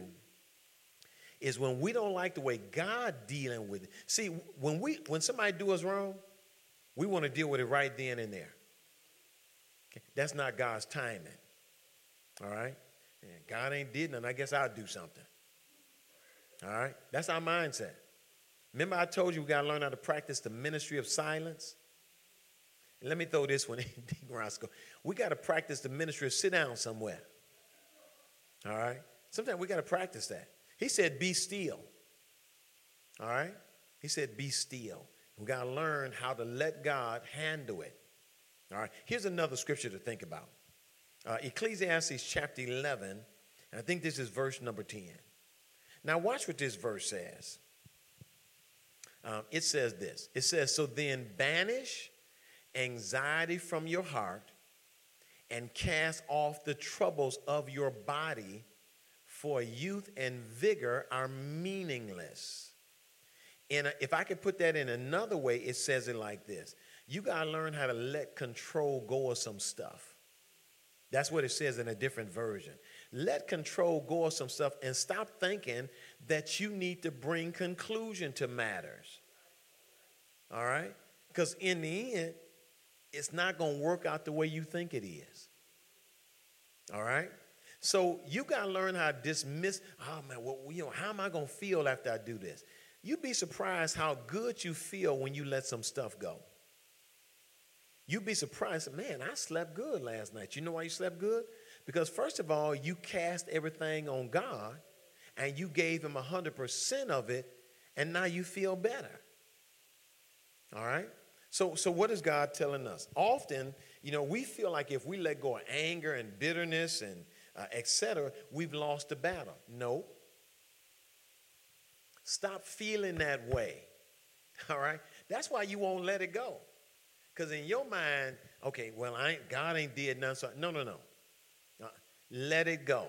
is when we don't like the way God dealing with it. See, when we when somebody do us wrong, we want to deal with it right then and there. That's not God's timing. All right? And God ain't did nothing. I guess I'll do something. All right? That's our mindset. Remember, I told you we got to learn how to practice the ministry of silence? And let me throw this one in, Roscoe. We got to practice the ministry of sit down somewhere. All right? Sometimes we got to practice that. He said, be still. All right? He said, be still. We got to learn how to let God handle it. All right? Here's another scripture to think about uh, Ecclesiastes chapter 11, and I think this is verse number 10. Now, watch what this verse says. Um, it says this it says, So then banish anxiety from your heart and cast off the troubles of your body, for youth and vigor are meaningless. And if I could put that in another way, it says it like this You got to learn how to let control go of some stuff. That's what it says in a different version. Let control go of some stuff and stop thinking that you need to bring conclusion to matters. All right? Because in the end, it's not going to work out the way you think it is. All right? So you got to learn how to dismiss, oh man, you know, how am I going to feel after I do this? You'd be surprised how good you feel when you let some stuff go. You'd be surprised, man, I slept good last night. You know why you slept good? Because, first of all, you cast everything on God and you gave Him 100% of it, and now you feel better. All right? So, so what is God telling us? Often, you know, we feel like if we let go of anger and bitterness and uh, etc., we've lost the battle. No. Stop feeling that way. All right? That's why you won't let it go. Because in your mind, okay, well, I ain't, God ain't did nothing. So no, no, no. Let it go.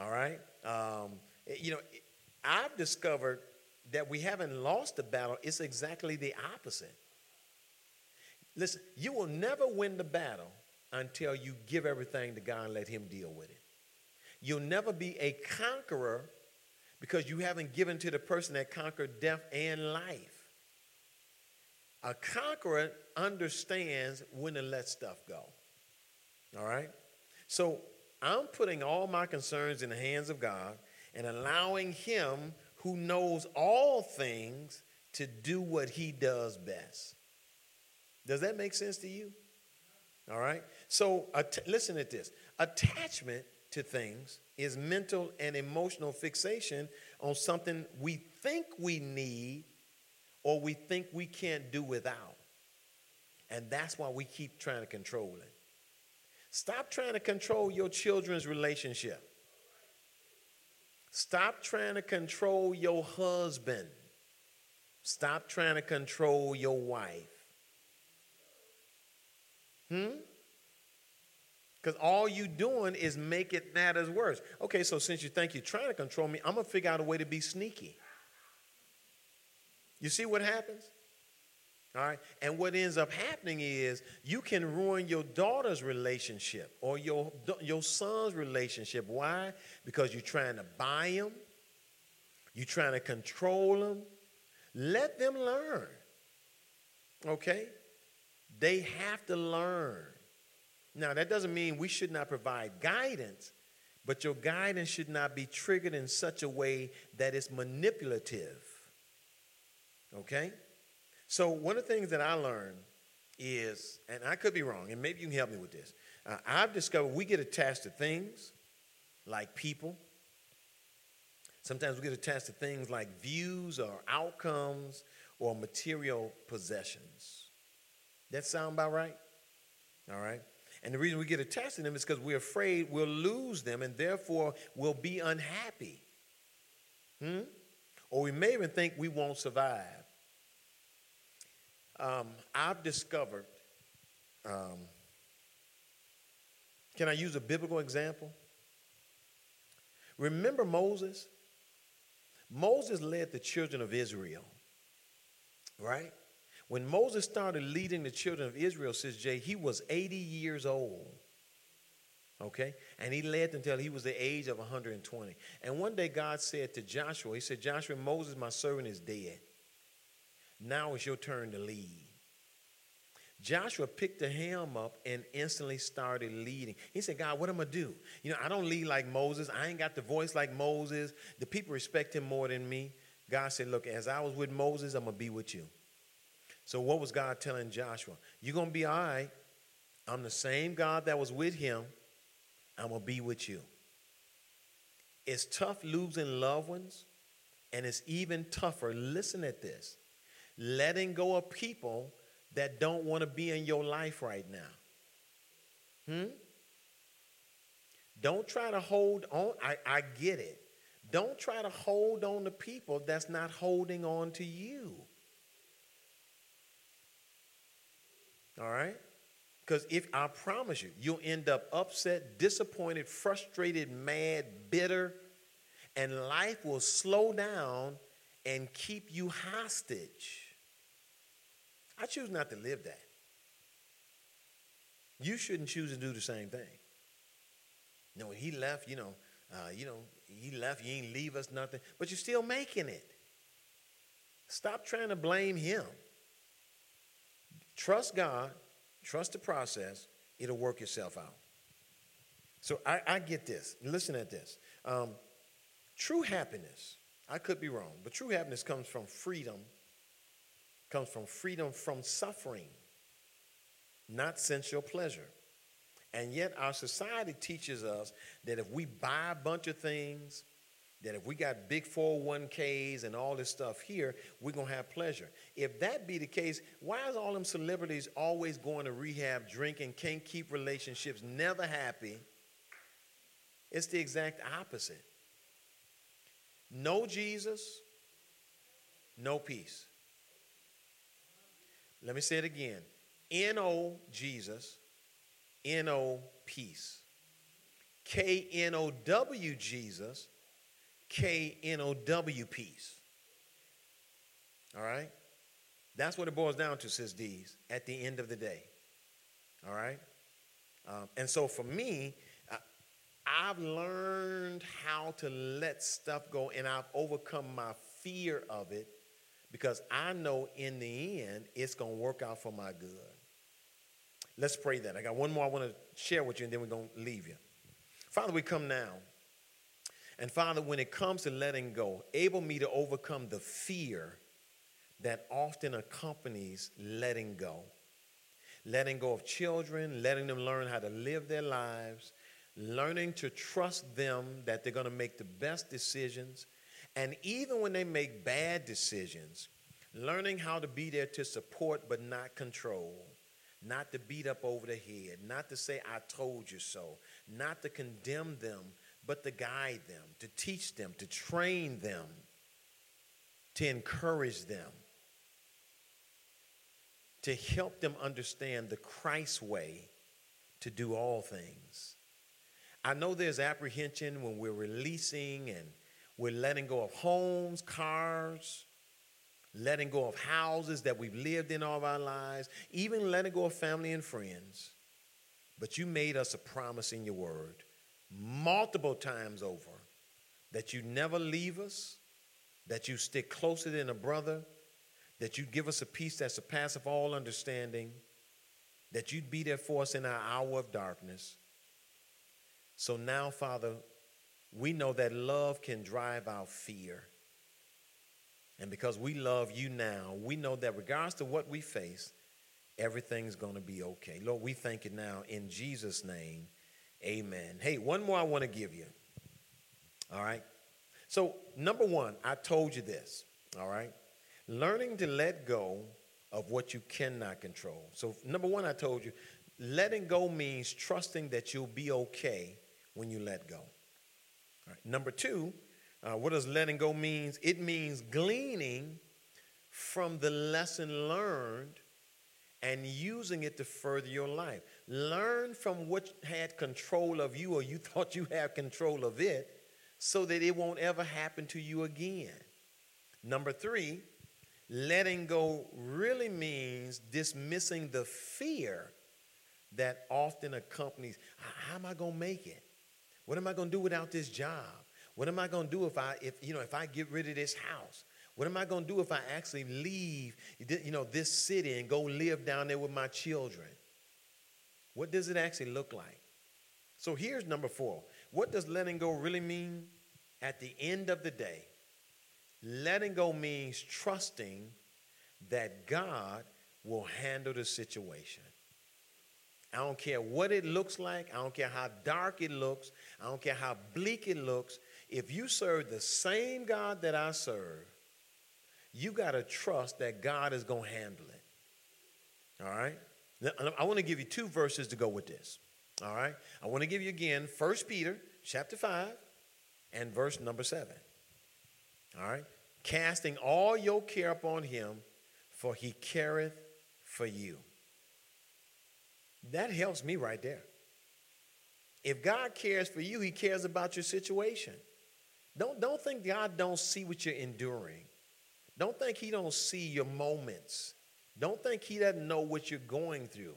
All right. Um, you know, I've discovered that we haven't lost the battle. It's exactly the opposite. Listen, you will never win the battle until you give everything to God and let Him deal with it. You'll never be a conqueror because you haven't given to the person that conquered death and life. A conqueror understands when to let stuff go. All right? So I'm putting all my concerns in the hands of God and allowing Him who knows all things to do what He does best. Does that make sense to you? All right? So listen to this attachment to things is mental and emotional fixation on something we think we need or we think we can't do without. And that's why we keep trying to control it. Stop trying to control your children's relationship. Stop trying to control your husband. Stop trying to control your wife. Hmm? Because all you doing is make it matters worse. Okay, so since you think you're trying to control me, I'm gonna figure out a way to be sneaky. You see what happens? All right. And what ends up happening is you can ruin your daughter's relationship or your, your son's relationship. Why? Because you're trying to buy them you're trying to control them? Let them learn. Okay? They have to learn. Now, that doesn't mean we should not provide guidance, but your guidance should not be triggered in such a way that it's manipulative. Okay? So, one of the things that I learned is, and I could be wrong, and maybe you can help me with this. Uh, I've discovered we get attached to things like people. Sometimes we get attached to things like views or outcomes or material possessions. That sound about right? All right. And the reason we get attached to them is because we're afraid we'll lose them and therefore we'll be unhappy. Hmm? Or we may even think we won't survive. Um, I've discovered, um, can I use a biblical example? Remember Moses? Moses led the children of Israel, right? When Moses started leading the children of Israel, says Jay, he was 80 years old. Okay? And he led until he was the age of 120. And one day God said to Joshua, He said, Joshua, Moses, my servant, is dead. Now it's your turn to lead. Joshua picked the helm up and instantly started leading. He said, God, what am I going to do? You know, I don't lead like Moses. I ain't got the voice like Moses. The people respect him more than me. God said, Look, as I was with Moses, I'm going to be with you. So, what was God telling Joshua? You're going to be all right. I'm the same God that was with him. I'm going to be with you. It's tough losing loved ones, and it's even tougher, listen at this, letting go of people that don't want to be in your life right now. Hmm? Don't try to hold on. I, I get it. Don't try to hold on to people that's not holding on to you. All right? Because if I promise you, you'll end up upset, disappointed, frustrated, mad, bitter, and life will slow down and keep you hostage. I choose not to live that. You shouldn't choose to do the same thing. You know, when he left, you know, uh, you know, he left, he ain't leave us nothing, but you're still making it. Stop trying to blame him. Trust God, trust the process, it'll work itself out. So I, I get this. Listen at this. Um, true happiness, I could be wrong, but true happiness comes from freedom, comes from freedom from suffering, not sensual pleasure. And yet, our society teaches us that if we buy a bunch of things, that if we got big 401ks and all this stuff here, we're going to have pleasure. If that be the case, why is all them celebrities always going to rehab, drinking, can't keep relationships, never happy? It's the exact opposite. No Jesus, no peace. Let me say it again. N-O Jesus, N-O peace. K-N-O-W Jesus, K N O W peace. All right? That's what it boils down to, says D's, at the end of the day. All right? Um, and so for me, I, I've learned how to let stuff go and I've overcome my fear of it because I know in the end it's going to work out for my good. Let's pray that. I got one more I want to share with you and then we're going to leave you. Father, we come now and Father, when it comes to letting go, able me to overcome the fear that often accompanies letting go. Letting go of children, letting them learn how to live their lives, learning to trust them that they're going to make the best decisions. And even when they make bad decisions, learning how to be there to support but not control, not to beat up over the head, not to say, I told you so, not to condemn them, but to guide them, to teach them, to train them, to encourage them, to help them understand the Christ way to do all things. I know there's apprehension when we're releasing and we're letting go of homes, cars, letting go of houses that we've lived in all of our lives, even letting go of family and friends. But you made us a promise in your word multiple times over that you never leave us that you stick closer than a brother, that you give us a peace that surpasses all understanding, that you'd be there for us in our hour of darkness. So now, Father, we know that love can drive out fear. And because we love you now, we know that regardless to what we face, everything's going to be okay. Lord, we thank you now in Jesus' name. Amen. Hey, one more I want to give you. All right. So, number one, I told you this. All right. Learning to let go of what you cannot control. So, number one, I told you, letting go means trusting that you'll be okay when you let go. All right. Number two, uh, what does letting go means? It means gleaning from the lesson learned and using it to further your life. Learn from what had control of you or you thought you had control of it so that it won't ever happen to you again. Number three, letting go really means dismissing the fear that often accompanies how am I going to make it? What am I going to do without this job? What am I going to do if I if you know if I get rid of this house? What am I going to do if I actually leave you know this city and go live down there with my children? What does it actually look like? So here's number 4. What does letting go really mean? At the end of the day, letting go means trusting that God will handle the situation. I don't care what it looks like. I don't care how dark it looks. I don't care how bleak it looks. If you serve the same God that I serve, you got to trust that God is going to handle it. All right? Now, I want to give you two verses to go with this. All right? I want to give you again 1 Peter chapter 5 and verse number 7. All right? Casting all your care upon him, for he careth for you. That helps me right there. If God cares for you, he cares about your situation. Don't, don't think God don't see what you're enduring. Don't think he don't see your moments. Don't think he doesn't know what you're going through.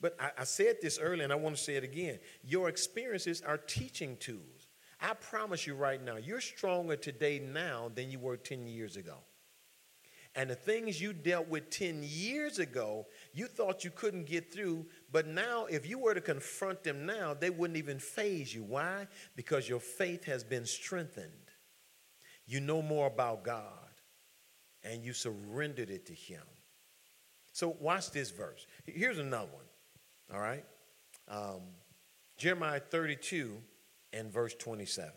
But I, I said this earlier, and I want to say it again. Your experiences are teaching tools. I promise you right now, you're stronger today now than you were 10 years ago. And the things you dealt with 10 years ago, you thought you couldn't get through, but now if you were to confront them now, they wouldn't even faze you. Why? Because your faith has been strengthened. You know more about God, and you surrendered it to Him. So watch this verse. Here's another one, all right? Um, Jeremiah 32 and verse 27.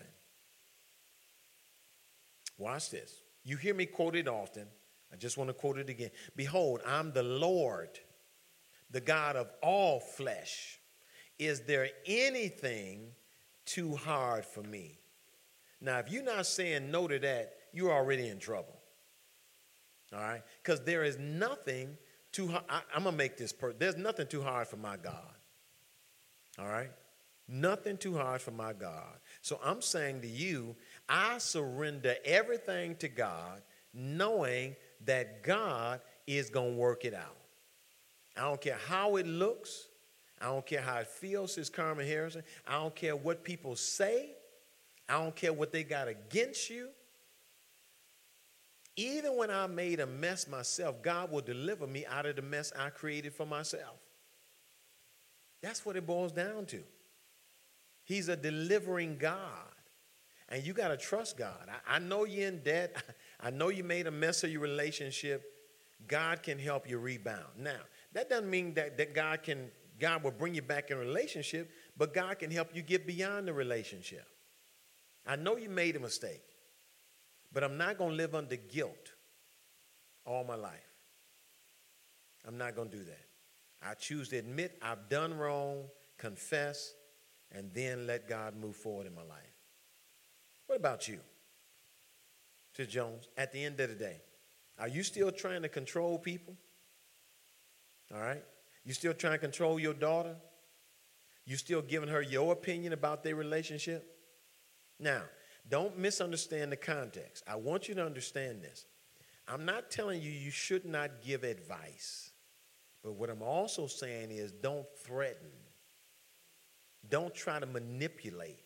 Watch this. You hear me quoted often. I just want to quote it again. Behold, I'm the Lord, the God of all flesh. Is there anything too hard for me? Now, if you're not saying no to that, you're already in trouble. All right? Because there is nothing too hard. I, am going to make this per. There's nothing too hard for my God. All right? Nothing too hard for my God. So I'm saying to you, I surrender everything to God, knowing that God is going to work it out. I don't care how it looks. I don't care how it feels, says Carmen Harrison. I don't care what people say. I don't care what they got against you. Even when I made a mess myself, God will deliver me out of the mess I created for myself. That's what it boils down to. He's a delivering God. And you got to trust God. I, I, know you're in debt. I know you made a mess of your relationship. God can help you rebound. Now, that doesn't mean that, that God can God will bring you back in relationship, but God can help you get beyond the relationship. I know you made a mistake, but I'm not going to live under guilt all my life. I'm not going to do that. I choose to admit I've done wrong, confess, and then let God move forward in my life. What about you? To Jones, at the end of the day, are you still trying to control people? All right? You still trying to control your daughter? You still giving her your opinion about their relationship? Now, don't misunderstand the context. I want you to understand this. I'm not telling you you should not give advice. But what I'm also saying is don't threaten. Don't try to manipulate.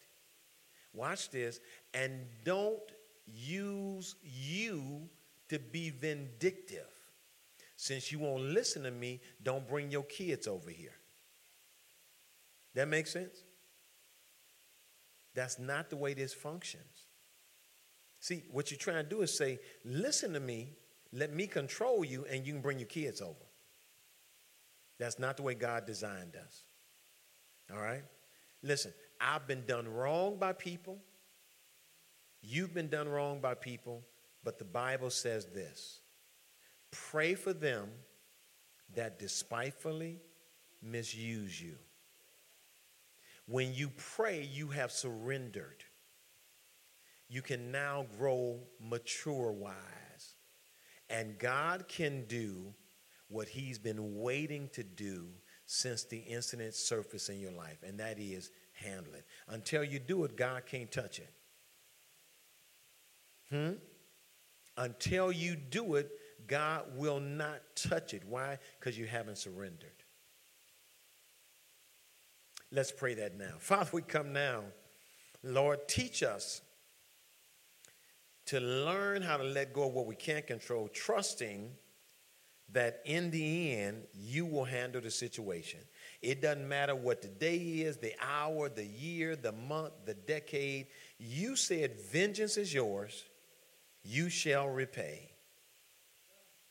Watch this. And don't use you to be vindictive. Since you won't listen to me, don't bring your kids over here. That makes sense? That's not the way this functions. See, what you're trying to do is say, listen to me, let me control you, and you can bring your kids over. That's not the way God designed us. All right? Listen, I've been done wrong by people. You've been done wrong by people, but the Bible says this pray for them that despitefully misuse you. When you pray, you have surrendered. You can now grow mature wise. And God can do what He's been waiting to do since the incident surfaced in your life, and that is handle it. Until you do it, God can't touch it. Hmm? Until you do it, God will not touch it. Why? Because you haven't surrendered. Let's pray that now. Father, we come now. Lord, teach us to learn how to let go of what we can't control, trusting that in the end, you will handle the situation. It doesn't matter what the day is, the hour, the year, the month, the decade. You said, Vengeance is yours, you shall repay.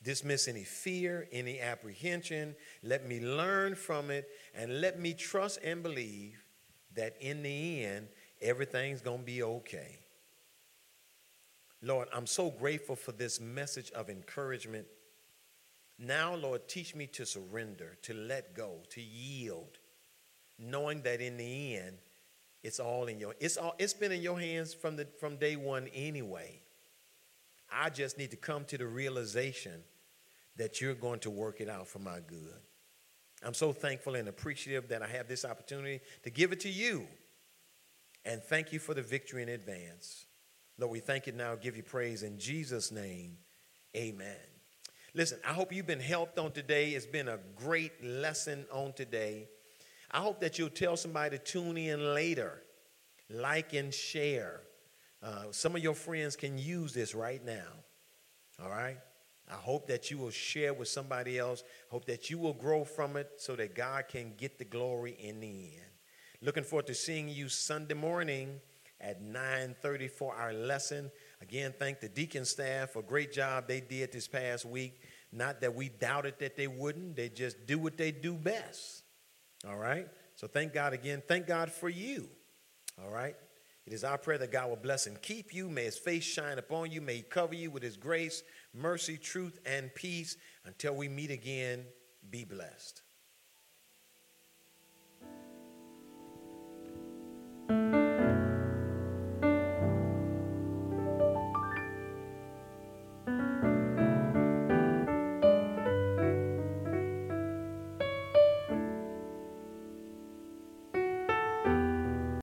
Dismiss any fear, any apprehension. Let me learn from it and let me trust and believe that in the end, everything's going to be okay. Lord, I'm so grateful for this message of encouragement. Now, Lord, teach me to surrender, to let go, to yield, knowing that in the end, it's all in your it's all it's been in your hands from the from day one anyway. I just need to come to the realization that you're going to work it out for my good. I'm so thankful and appreciative that I have this opportunity to give it to you. And thank you for the victory in advance. Lord, we thank you now, give you praise in Jesus' name. Amen. Listen, I hope you've been helped on today. It's been a great lesson on today. I hope that you'll tell somebody to tune in later, like and share. Uh, some of your friends can use this right now. All right? I hope that you will share with somebody else. Hope that you will grow from it so that God can get the glory in the end. Looking forward to seeing you Sunday morning at 9:30 for our lesson. Again, thank the deacon staff for a great job they did this past week. Not that we doubted that they wouldn't, they just do what they do best. All right? So thank God again. Thank God for you. All right? It is our prayer that God will bless and keep you. May his face shine upon you. May he cover you with his grace, mercy, truth, and peace. Until we meet again, be blessed.